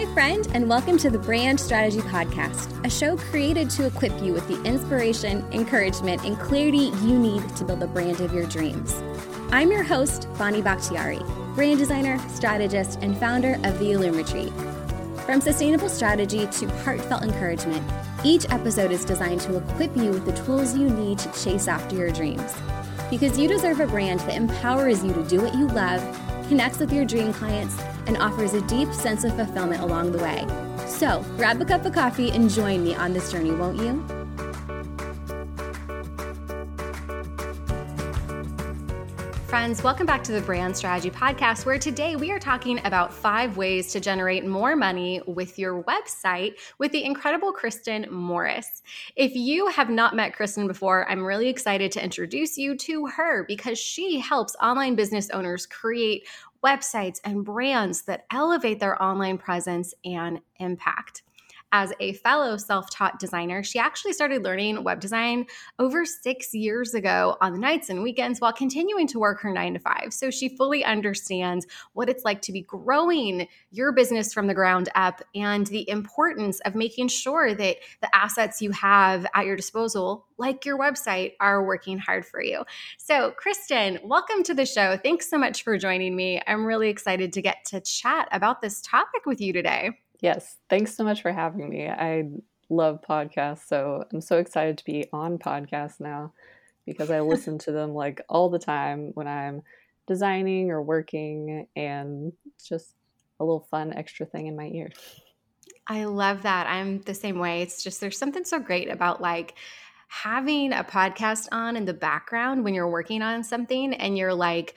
Hi, friend, and welcome to the Brand Strategy Podcast, a show created to equip you with the inspiration, encouragement, and clarity you need to build the brand of your dreams. I'm your host, Bonnie Bakhtiari, brand designer, strategist, and founder of the Illum Retreat. From sustainable strategy to heartfelt encouragement, each episode is designed to equip you with the tools you need to chase after your dreams. Because you deserve a brand that empowers you to do what you love, connects with your dream clients, and offers a deep sense of fulfillment along the way. So grab a cup of coffee and join me on this journey, won't you? Friends, welcome back to the Brand Strategy Podcast, where today we are talking about five ways to generate more money with your website with the incredible Kristen Morris. If you have not met Kristen before, I'm really excited to introduce you to her because she helps online business owners create websites and brands that elevate their online presence and impact as a fellow self taught designer, she actually started learning web design over six years ago on the nights and weekends while continuing to work her nine to five. So she fully understands what it's like to be growing your business from the ground up and the importance of making sure that the assets you have at your disposal, like your website, are working hard for you. So, Kristen, welcome to the show. Thanks so much for joining me. I'm really excited to get to chat about this topic with you today. Yes, thanks so much for having me. I love podcasts, so I'm so excited to be on podcasts now because I listen to them like all the time when I'm designing or working, and it's just a little fun extra thing in my ear. I love that. I'm the same way. It's just there's something so great about like having a podcast on in the background when you're working on something and you're like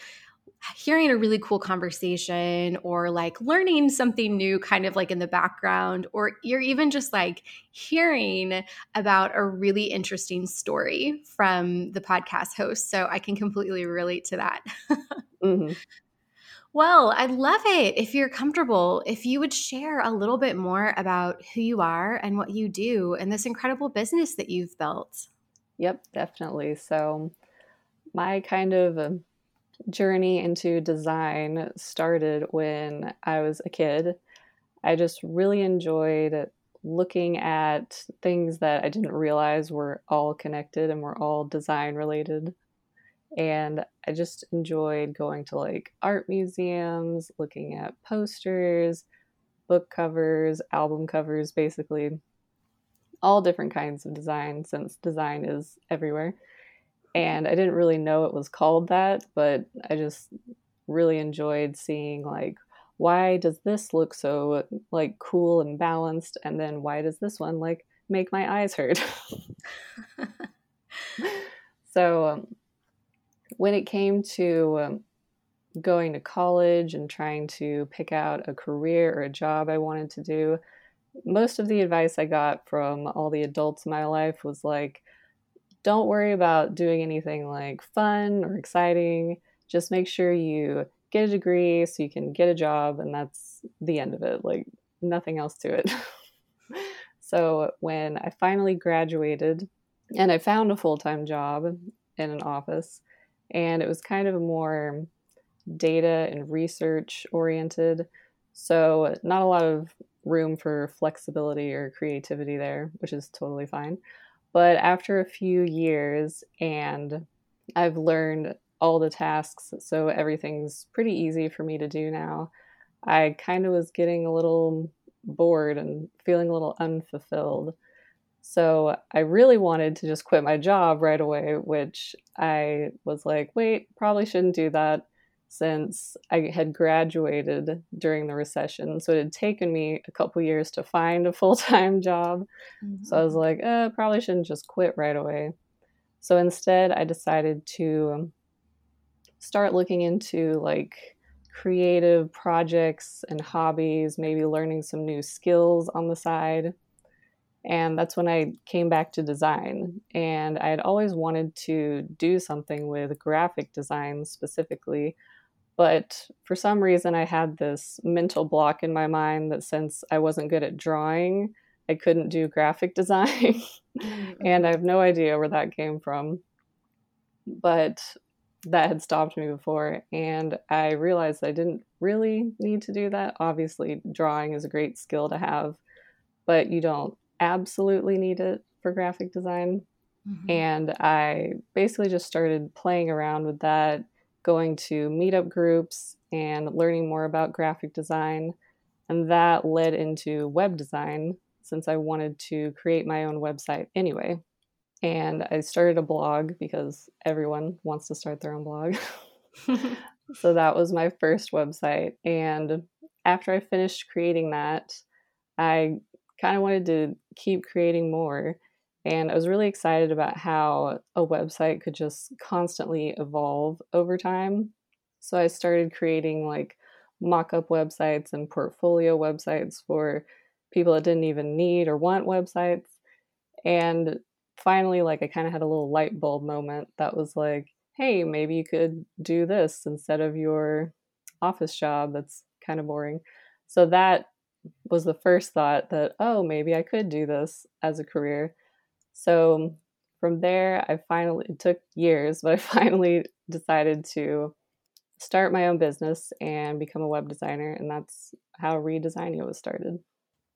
hearing a really cool conversation or like learning something new kind of like in the background or you're even just like hearing about a really interesting story from the podcast host. So i can completely relate to that. Mm-hmm. well i love it if you're comfortable. If you would share a little bit more about who you are and what you do and this incredible business that you've built. Yep definitely. So my kind of um, journey into design started when I was a kid. I just really enjoyed looking at things that I didn't realize were all connected and were all design related. And I just enjoyed going to like art museums, looking at posters, book covers, album covers, basically all different kinds of design since design is everywhere and I didn't really know it was called that, but I just really enjoyed seeing like why does this look so like cool and balanced and then why does this one like make my eyes hurt? So um, when it came to um, going to college and trying to pick out a career or a job i wanted to do most of the advice i got from all the adults in my life was like don't worry about doing anything like fun or exciting. Just make sure you get a degree so you can get a job, and that's the end of it. Like, nothing else to it. so, when I finally graduated and I found a full time job in an office, and it was kind of more data and research oriented. So, not a lot of room for flexibility or creativity there, which is totally fine. But after a few years, and I've learned all the tasks, so everything's pretty easy for me to do now. I kind of was getting a little bored and feeling a little unfulfilled. So I really wanted to just quit my job right away, which I was like, wait, probably shouldn't do that since I had graduated during the recession. So it had taken me a couple years to find a full time job. Mm-hmm. So I was mm-hmm. like, uh, probably shouldn't just quit right away. So instead, I decided to start looking into like creative projects and hobbies, maybe learning some new skills on the side. And that's when I came back to design. And I had always wanted to do something with graphic design specifically but for some reason, I had this mental block in my mind that since I wasn't good at drawing, I couldn't do graphic design. and I have no idea where that came from. But that had stopped me before. And I realized I didn't really need to do that. Obviously, drawing is a great skill to have, but you don't absolutely need it for graphic design. Mm-hmm. And I basically just started playing around with that, going to meetup groups and learning more about graphic design. And that led into web design since I wanted to create my own website anyway. And I started a blog because everyone wants to start their own blog. so that was my first website. And after I finished creating that, I kind of wanted to keep creating more. And I was really excited about how a website could just constantly evolve over time. So I started creating like mock up websites and portfolio websites for people that didn't even need or want websites. And finally, like, I kind of had a little light bulb moment that was like, hey, maybe you could do this instead of your office job that's kind of boring. So that was the first thought that, oh, maybe I could do this as a career. So from there, I finally, it took years, but I finally decided to start my own business and become a web designer. And that's how Redesignia was started.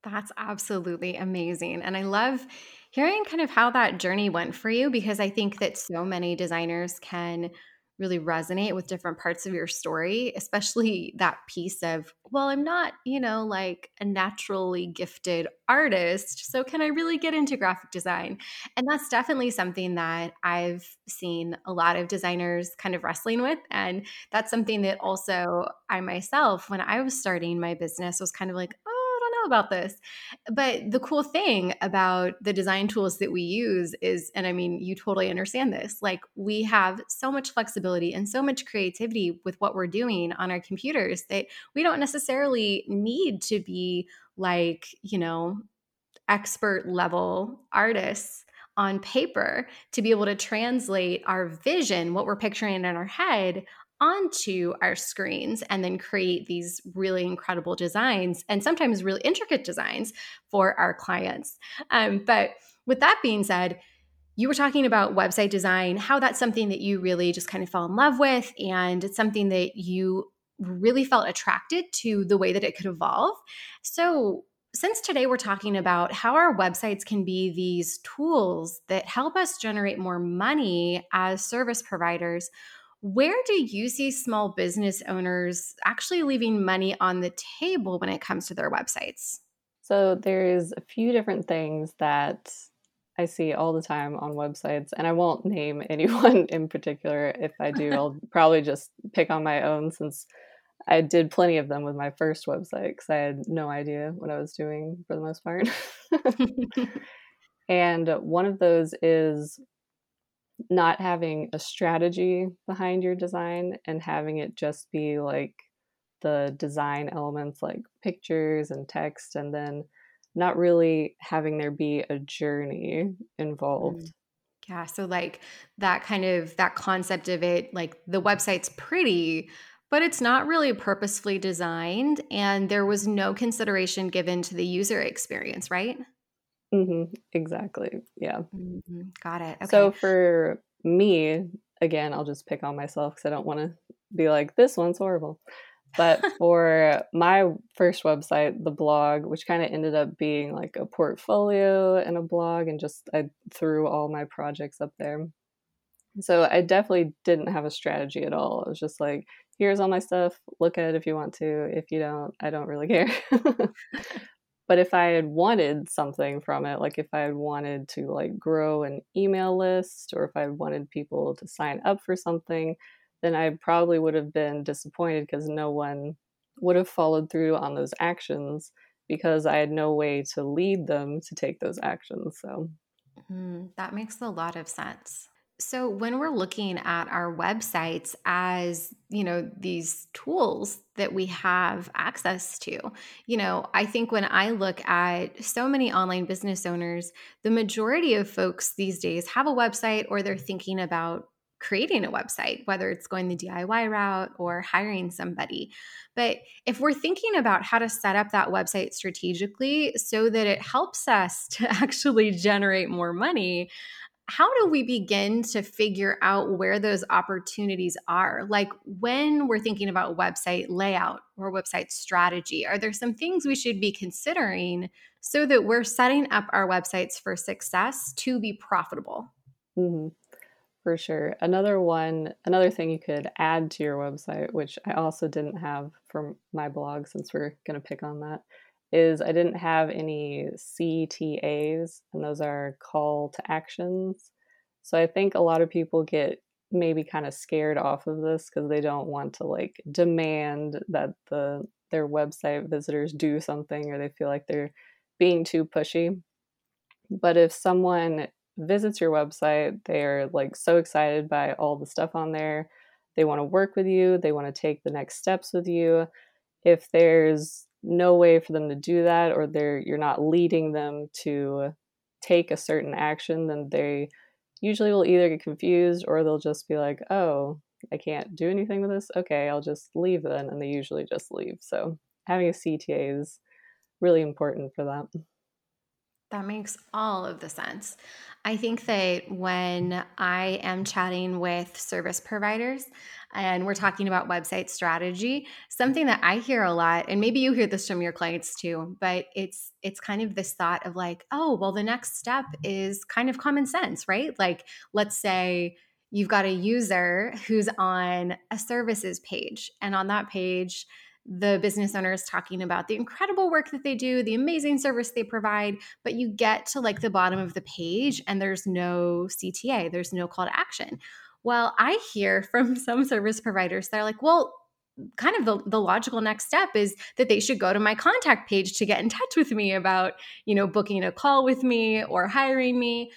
That's absolutely amazing. And I love hearing kind of how that journey went for you because I think that so many designers can really resonate with different parts of your story, especially that piece of, well, I'm not, you know, like a naturally gifted artist. So can I really get into graphic design? And that's definitely something that I've seen a lot of designers kind of wrestling with. And that's something that also I myself, when I was starting my business, was kind of like, oh, about this. But the cool thing about the design tools that we use is, and I mean, you totally understand this, like we have so much flexibility and so much creativity with what we're doing on our computers that we don't necessarily need to be like, you know, expert level artists on paper to be able to translate our vision, what we're picturing in our head, onto our screens and then create these really incredible designs and sometimes really intricate designs for our clients. Um, but with that being said, you were talking about website design, how that's something that you really just kind of fell in love with, and it's something that you really felt attracted to the way that it could evolve. So, since today we're talking about how our websites can be these tools that help us generate more money as service providers, where do you see small business owners actually leaving money on the table when it comes to their websites? So there's a few different things that I see all the time on websites, and I won't name anyone in particular. If I do, I'll probably just pick on my own since I did plenty of them with my first website because I had no idea what I was doing for the most part. and one of those is not having a strategy behind your design and having it just be like the design elements like pictures and text and then not really having there be a journey involved. Mm. Yeah, so like that kind of that concept of it like the website's pretty but it's not really purposefully designed and there was no consideration given to the user experience, right? Mm-hmm. Exactly. Yeah. Mm-hmm. Got it. Okay. So for me, again, I'll just pick on myself because I don't want to be like, this one's horrible. But for my first website, the blog, which kind of ended up being like a portfolio and a blog, and just I threw all my projects up there. So I definitely didn't have a strategy at all. It was just like, here's all my stuff. Look at it if you want to. If you don't, I don't really care. but if i had wanted something from it like if i had wanted to like grow an email list or if i wanted people to sign up for something then i probably would have been disappointed because no one would have followed through on those actions because i had no way to lead them to take those actions so. Mm, that makes a lot of sense so when we're looking at our websites as, you know, these tools that we have access to, you know, I think when I look at so many online business owners, the majority of folks these days have a website or they're thinking about creating a website, whether it's going the DIY route or hiring somebody. But if we're thinking about how to set up that website strategically so that it helps us to actually generate more money, how do we begin to figure out where those opportunities are? Like when we're thinking about website layout or website strategy, are there some things we should be considering so that we're setting up our websites for success to be profitable? Mm-hmm. For sure. Another one, another thing you could add to your website, which I also didn't have for my blog, since we're going to pick on that, is I didn't have any CTAs, and those are call to actions. So I think a lot of people get maybe kind of scared off of this because they don't want to like demand that the their website visitors do something or they feel like they're being too pushy. But if someone visits your website, they're like so excited by all the stuff on there. They want to work with you, they want to take the next steps with you. If there's no way for them to do that or they're you're not leading them to take a certain action then they usually will either get confused or they'll just be like oh i can't do anything with this? Okay i'll just leave then and they usually just leave. So having a cta is really important for that that makes all of the sense. I think that when I am chatting with service providers and we're talking about website strategy, something that I hear a lot and maybe you hear this from your clients too, but it's it's kind of this thought of like, "Oh, well the next step is kind of common sense, right? Like let's say you've got a user who's on a services page and on that page the business owner is talking about the incredible work that they do, the amazing service they provide, but you get to like the bottom of the page and there's no CTA, there's no call to action. Well, I hear from some service providers, they're like, well, kind of the, the logical next step is that they should go to my contact page to get in touch with me about, you know, booking a call with me or hiring me.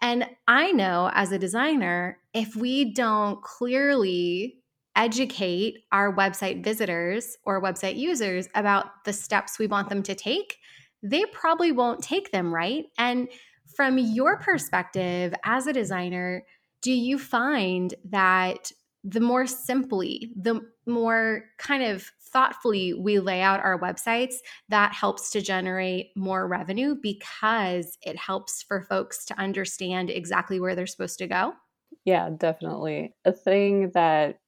And I know as a designer, if we don't clearly educate our website visitors or website users about the steps we want them to take, they probably won't take them, right? And from your perspective as a designer, do you find that the more simply, the more kind of thoughtfully we lay out our websites, that helps to generate more revenue because it helps for folks to understand exactly where they're supposed to go? Yeah, definitely. A thing that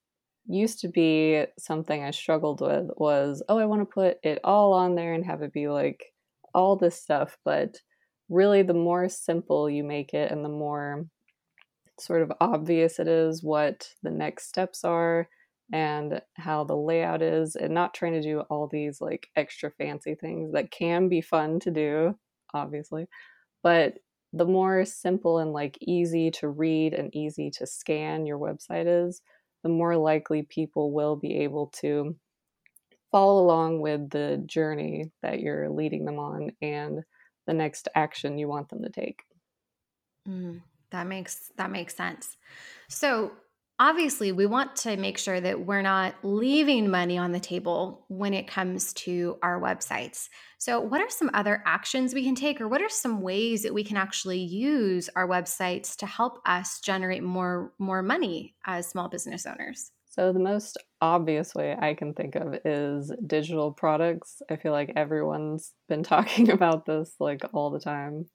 used to be something I struggled with was, oh, I want to put it all on there and have it be like all this stuff. But really, the more simple you make it and the more sort of obvious it is what the next steps are and how the layout is, and not trying to do all these like extra fancy things that can be fun to do, obviously. But the more simple and like easy to read and easy to scan your website is, the more likely people will be able to follow along with the journey that you're leading them on and the next action you want them to take. Mm, that makes that makes sense. So obviously we want to make sure that we're not leaving money on the table when it comes to our websites. So, what are some other actions we can take, or what are some ways that we can actually use our websites to help us generate more more money as small business owners? So, the most obvious way I can think of is digital products. I feel like everyone's been talking about this like all the time.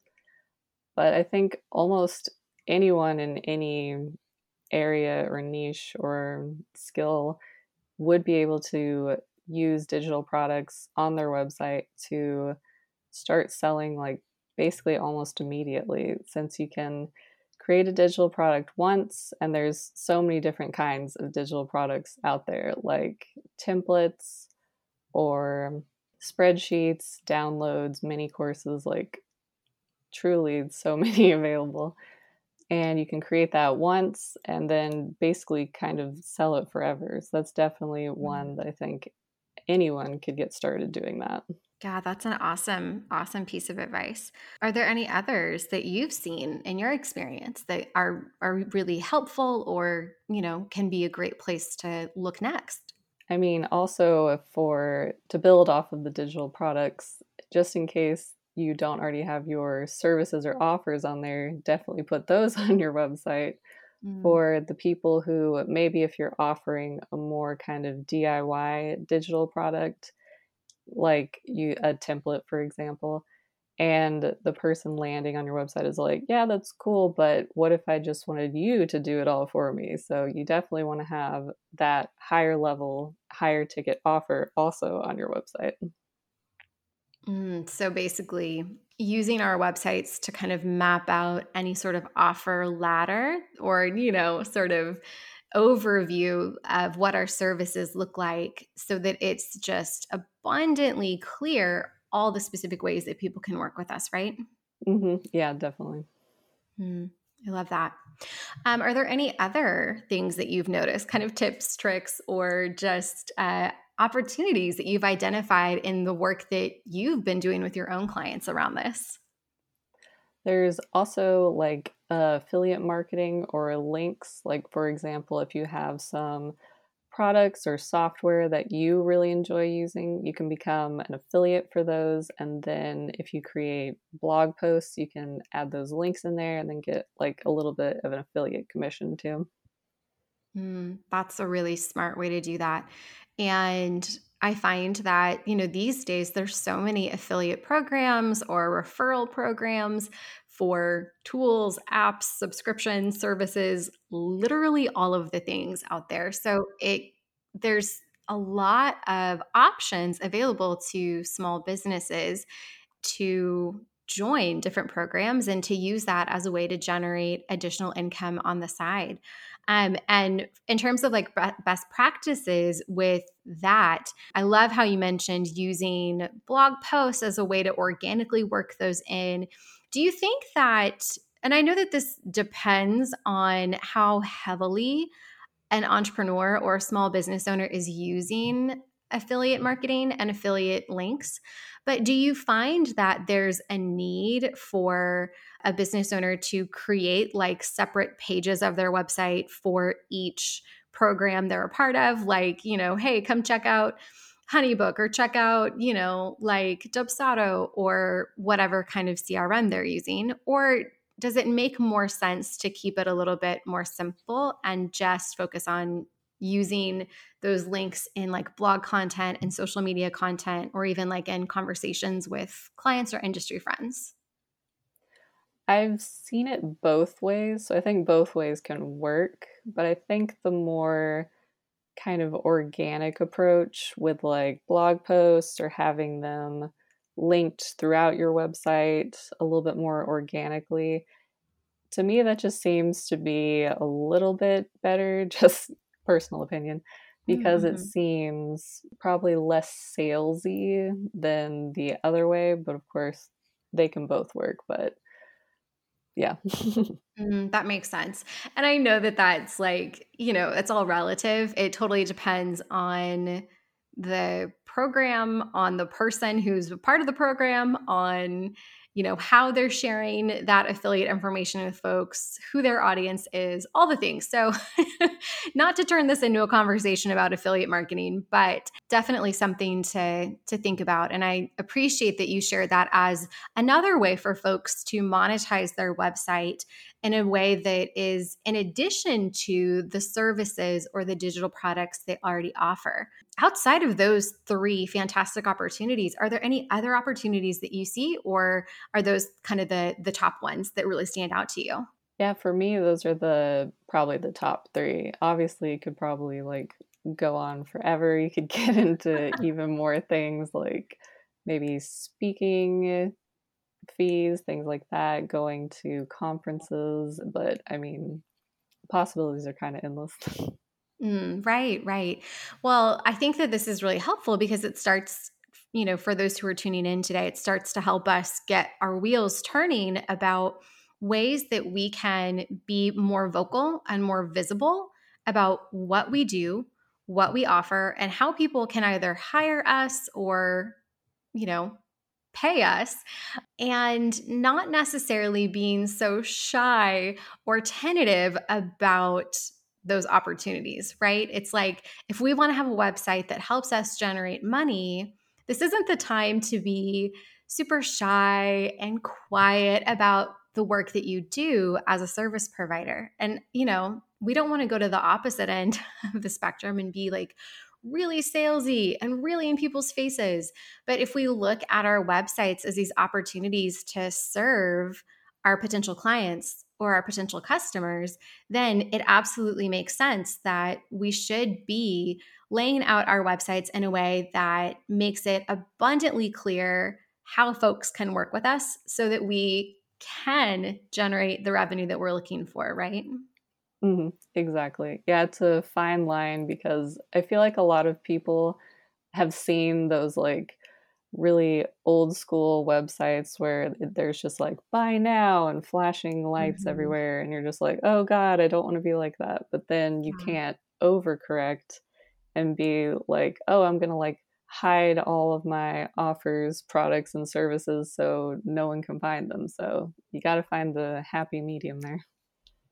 But I think almost anyone in any area or niche or skill would be able to use digital products on their website to start selling like basically almost immediately since you can create a digital product once and there's so many different kinds of digital products out there like templates or spreadsheets downloads mini courses like truly so many available and you can create that once and then basically kind of sell it forever. So that's definitely mm-hmm. one that I think anyone could get started doing that. Yeah, that's an awesome, awesome piece of advice. Are there any others that you've seen in your experience that are are really helpful or, you know, can be a great place to look next? I mean, also for to build off of the digital products, just in case you don't already have your services or offers on there, definitely put those on your website. Mm. For the people who maybe if you're offering a more kind of DIY digital product, like you a template, for example, and the person landing on your website is like, yeah, that's cool, but what if I just wanted you to do it all for me? So you definitely want to have that higher level, higher ticket offer also on your website. Mm, so basically, using our websites to kind of map out any sort of offer ladder or, you know, sort of overview of what our services look like so that it's just abundantly clear all the specific ways that people can work with us, right? Mm-hmm. Yeah, definitely. Mm, I love that. Um, are there any other things that you've noticed, kind of tips, tricks, or just uh, opportunities that you've identified in the work that you've been doing with your own clients around this? There's also like affiliate marketing or links. Like, for example, if you have some products or software that you really enjoy using, you can become an affiliate for those. And then if you create blog posts, you can add those links in there and then get like a little bit of an affiliate commission too. Mm, that's a really smart way to do that. And I find that, you know, these days there's so many affiliate programs or referral programs for tools, apps, subscriptions, services, literally all of the things out there. So it there's a lot of options available to small businesses to join different programs and to use that as a way to generate additional income on the side. Um, and in terms of like best practices with that, I love how you mentioned using blog posts as a way to organically work those in. Do you think that, and I know that this depends on how heavily an entrepreneur or a small business owner is using affiliate marketing and affiliate links. But do you find that there's a need for a business owner to create like separate pages of their website for each program they're a part of? Like, you know, hey, come check out Honeybook or check out, you know, like Dubsado or whatever kind of CRM they're using? Or does it make more sense to keep it a little bit more simple and just focus on using those links in like blog content and social media content or even like in conversations with clients or industry friends? I've seen it both ways. So I think both ways can work, but I think the more kind of organic approach with like blog posts or having them linked throughout your website a little bit more organically. To me, that just seems to be a little bit better, just personal opinion, because mm-hmm. it seems probably less salesy than the other way. But of course, they can both work. But yeah. mm, that makes sense. And I know that that's like, you know, it's all relative. It totally depends on the program, on the person who's part of the program, on you know how they're sharing that affiliate information with folks who their audience is all the things. So not to turn this into a conversation about affiliate marketing but definitely something to to think about. And i appreciate that you shared that as another way for folks to monetize their website in a way that is in addition to the services or the digital products they already offer outside of those three fantastic opportunities are there any other opportunities that you see or are those kind of the the top ones that really stand out to you? Yeah for me those are the probably the top three. Obviously you could probably like go on forever. You could get into even more things like maybe speaking fees things like that going to conferences but i mean possibilities are kind of endless Mm, right, right. Well, I think that this is really helpful because it starts, you know, for those who are tuning in today, it starts to help us get our wheels turning about ways that we can be more vocal and more visible about what we do, what we offer, and how people can either hire us or, you know, pay us and not necessarily being so shy or tentative about those opportunities, right? It's like if we want to have a website that helps us generate money, this isn't the time to be super shy and quiet about the work that you do as a service provider. And, you know, we don't want to go to the opposite end of the spectrum and be like really salesy and really in people's faces. But if we look at our websites as these opportunities to serve our potential clients or our potential customers, then it absolutely makes sense that we should be laying out our websites in a way that makes it abundantly clear how folks can work with us so that we can generate the revenue that we're looking for, right? Mm-hmm. Exactly. Yeah, it's a fine line because I feel like a lot of people have seen those like really old school websites where there's just like buy now and flashing lights mm-hmm. everywhere and you're just like oh god i don't want to be like that but then you can't overcorrect and be like oh i'm gonna like hide all of my offers products and services so no one can find them so you got to find the happy medium there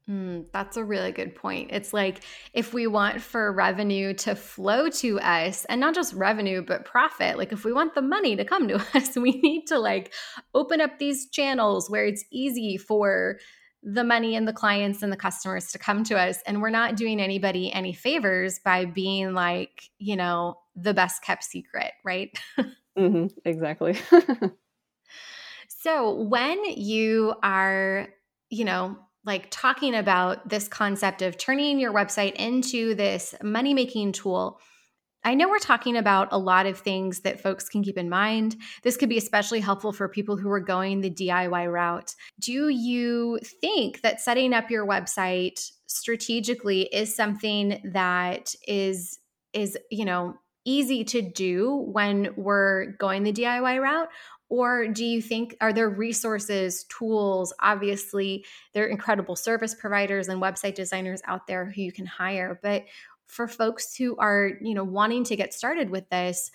Mm, that's a really good point. It's like if we want for revenue to flow to us and not just revenue, but profit, like if we want the money to come to us, we need to like open up these channels where it's easy for the money and the clients and the customers to come to us. And we're not doing anybody any favors by being like, you know, the best kept secret, right? mm-hmm, exactly. so when you are, you know, like talking about this concept of turning your website into this money making tool. I know we're talking about a lot of things that folks can keep in mind. This could be especially helpful for people who are going the DIY route. Do you think that setting up your website strategically is something that is is, you know, easy to do when we're going the DIY route or do you think, are there resources, tools? Obviously, there are incredible service providers and website designers out there who you can hire. But for folks who are you know wanting to get started with this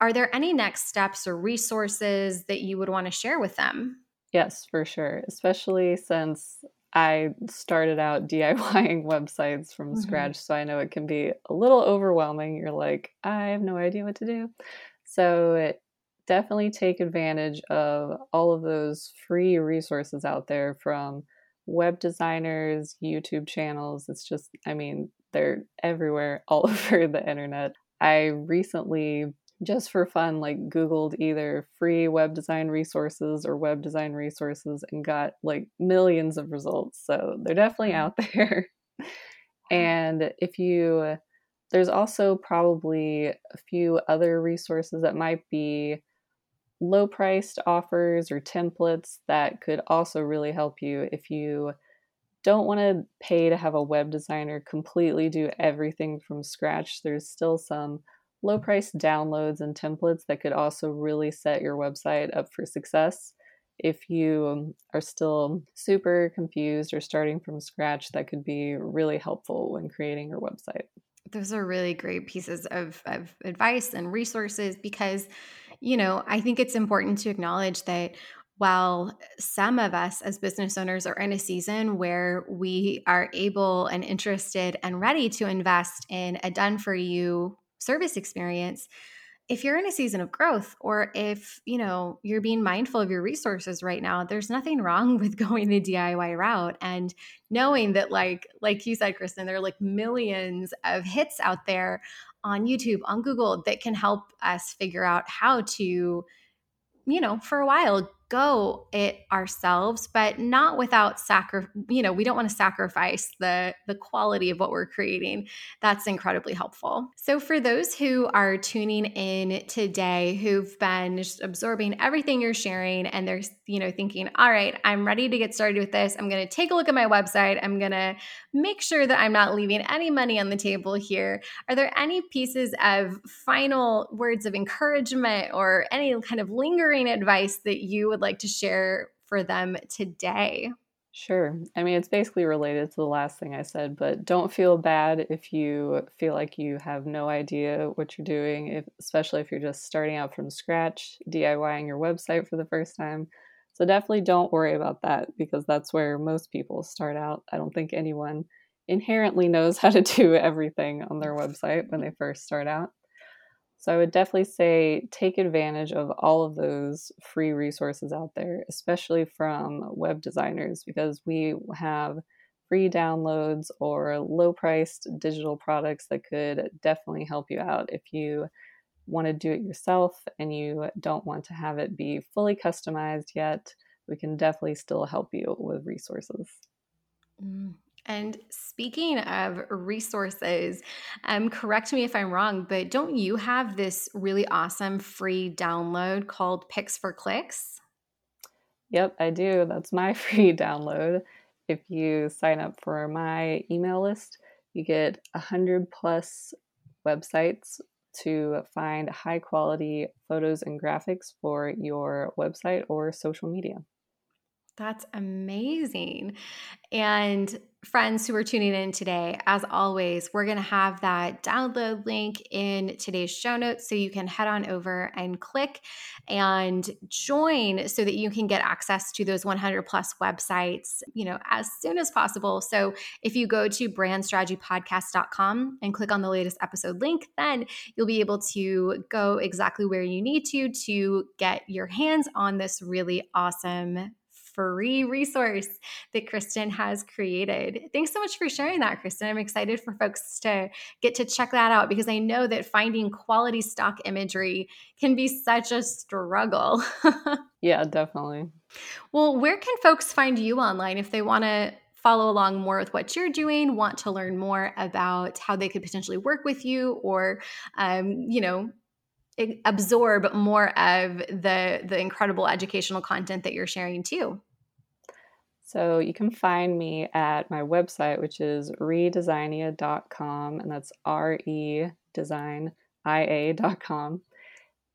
are there any next steps or resources that you would want to share with them yes for sure especially since i started out diying websites from mm-hmm. scratch so i know it can be a little overwhelming you're like i have no idea what to do so definitely take advantage of all of those free resources out there from web designers, YouTube channels. It's just, I mean, they're everywhere, all over the internet. I recently, just for fun, like Googled either free web design resources or web design resources and got like millions of results. So they're definitely out there. and if you, there's also probably a few other resources that might be low priced offers or templates that could also really help you if you don't want to pay to have a web designer completely do everything from scratch. There's still some low priced downloads and templates that could also really set your website up for success. If you are still super confused or starting from scratch, that could be really helpful when creating your website. Those are really great pieces of, of advice and resources because you know, I think it's important to acknowledge that while some of us as business owners are in a season where we are able and interested and ready to invest in a done for you service experience, if you're in a season of growth or if you know you're being mindful of your resources right now there's nothing wrong with going the diy route and knowing that like like you said kristen there are like millions of hits out there on YouTube, on Google that can help us figure out how to, you know, for a while go it ourselves but not without sacri- you know we don't want to sacrifice the the quality of what we're creating. That's incredibly helpful. So for those who are tuning in today who've been absorbing everything you're sharing and they're you know thinking all right i'm ready to get started with this. I'm going to take a look at my website. I'm going to make sure that i'm not leaving any money on the table here. Are there any pieces of final words of encouragement or any kind of lingering advice that you would like to share for them today? Sure. I mean, it's basically related to the last thing I said, but don't feel bad if you feel like you have no idea what you're doing, if, especially if you're just starting out from scratch, DIYing your website for the first time. So definitely don't worry about that because that's where most people start out. I don't think anyone inherently knows how to do everything on their website when they first start out. So I would definitely say take advantage of all of those free resources out there, especially from web designers, because we have free downloads or low priced digital products that could definitely help you out if you want to do it yourself and you don't want to have it be fully customized yet. We can definitely still help you with resources. Mm. And speaking of resources, um, correct me if I'm wrong, but don't you have this really awesome free download called Picks for Clicks? Yep, I do. That's my free download. If you sign up for my email list, you get 100 plus websites to find high quality photos and graphics for your website or social media. That's amazing. And friends who are tuning in today, as always, we're going to have that download link in today's show notes so you can head on over and click and join so that you can get access to those 100 plus websites, you know, as soon as possible. So if you go to brandstrategypodcast.com and click on the latest episode link, then you'll be able to go exactly where you need to to get your hands on this really awesome free resource that Kristen has created. Thanks so much for sharing that, Kristen. I'm excited for folks to get to check that out because I know that finding quality stock imagery can be such a struggle. yeah, definitely. Well, where can folks find you online if they want to follow along more with what you're doing, want to learn more about how they could potentially work with you or, um, you know, absorb more of the the incredible educational content that you're sharing too. So you can find me at my website which is redesignia.com and that's r-e design ia.com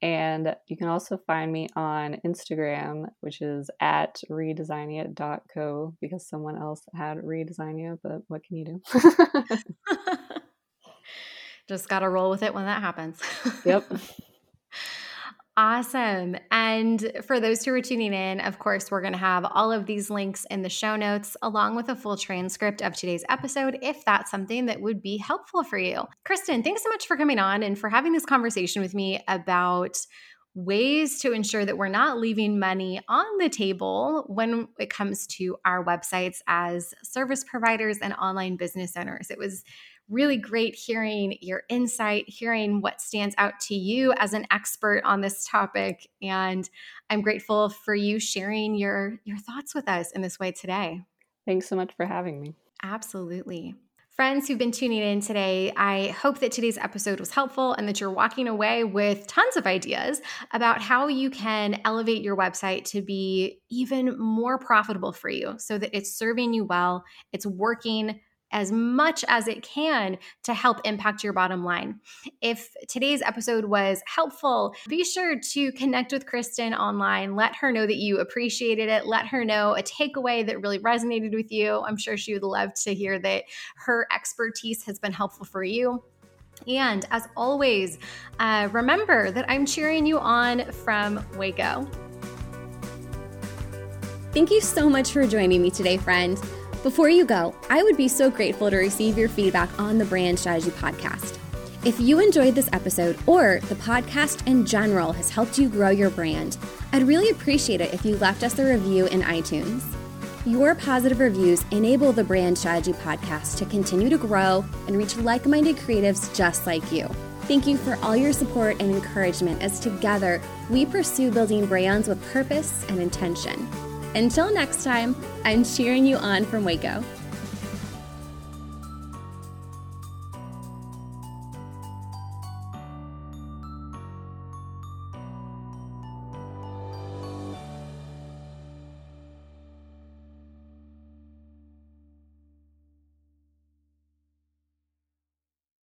and you can also find me on instagram which is at redesignia.co because someone else had redesignia but what can you do? Just gotta roll with it when that happens. Yep Awesome. And for those who are tuning in, of course, we're going to have all of these links in the show notes, along with a full transcript of today's episode, if that's something that would be helpful for you. Kristen, thanks so much for coming on and for having this conversation with me about ways to ensure that we're not leaving money on the table when it comes to our websites as service providers and online business owners. It was really great hearing your insight, hearing what stands out to you as an expert on this topic. And I'm grateful for you sharing your, your thoughts with us in this way today. Thanks so much for having me. Absolutely. Friends who've been tuning in today, I hope that today's episode was helpful and that you're walking away with tons of ideas about how you can elevate your website to be even more profitable for you so that it's serving you well, it's working as much as it can to help impact your bottom line. If today's episode was helpful, be sure to connect with Kristen online. Let her know that you appreciated it. Let her know a takeaway that really resonated with you. I'm sure she would love to hear that her expertise has been helpful for you. And as always, uh, remember that I'm cheering you on from Waco. Thank you so much for joining me today, friend. Before you go, I would be so grateful to receive your feedback on the Brand Strategy Podcast. If you enjoyed this episode or the podcast in general has helped you grow your brand, I'd really appreciate it if you left us a review in iTunes. Your positive reviews enable the Brand Strategy Podcast to continue to grow and reach like minded creatives just like you. Thank you for all your support and encouragement as together we pursue building brands with purpose and intention. Until next time, I'm cheering you on from Waco.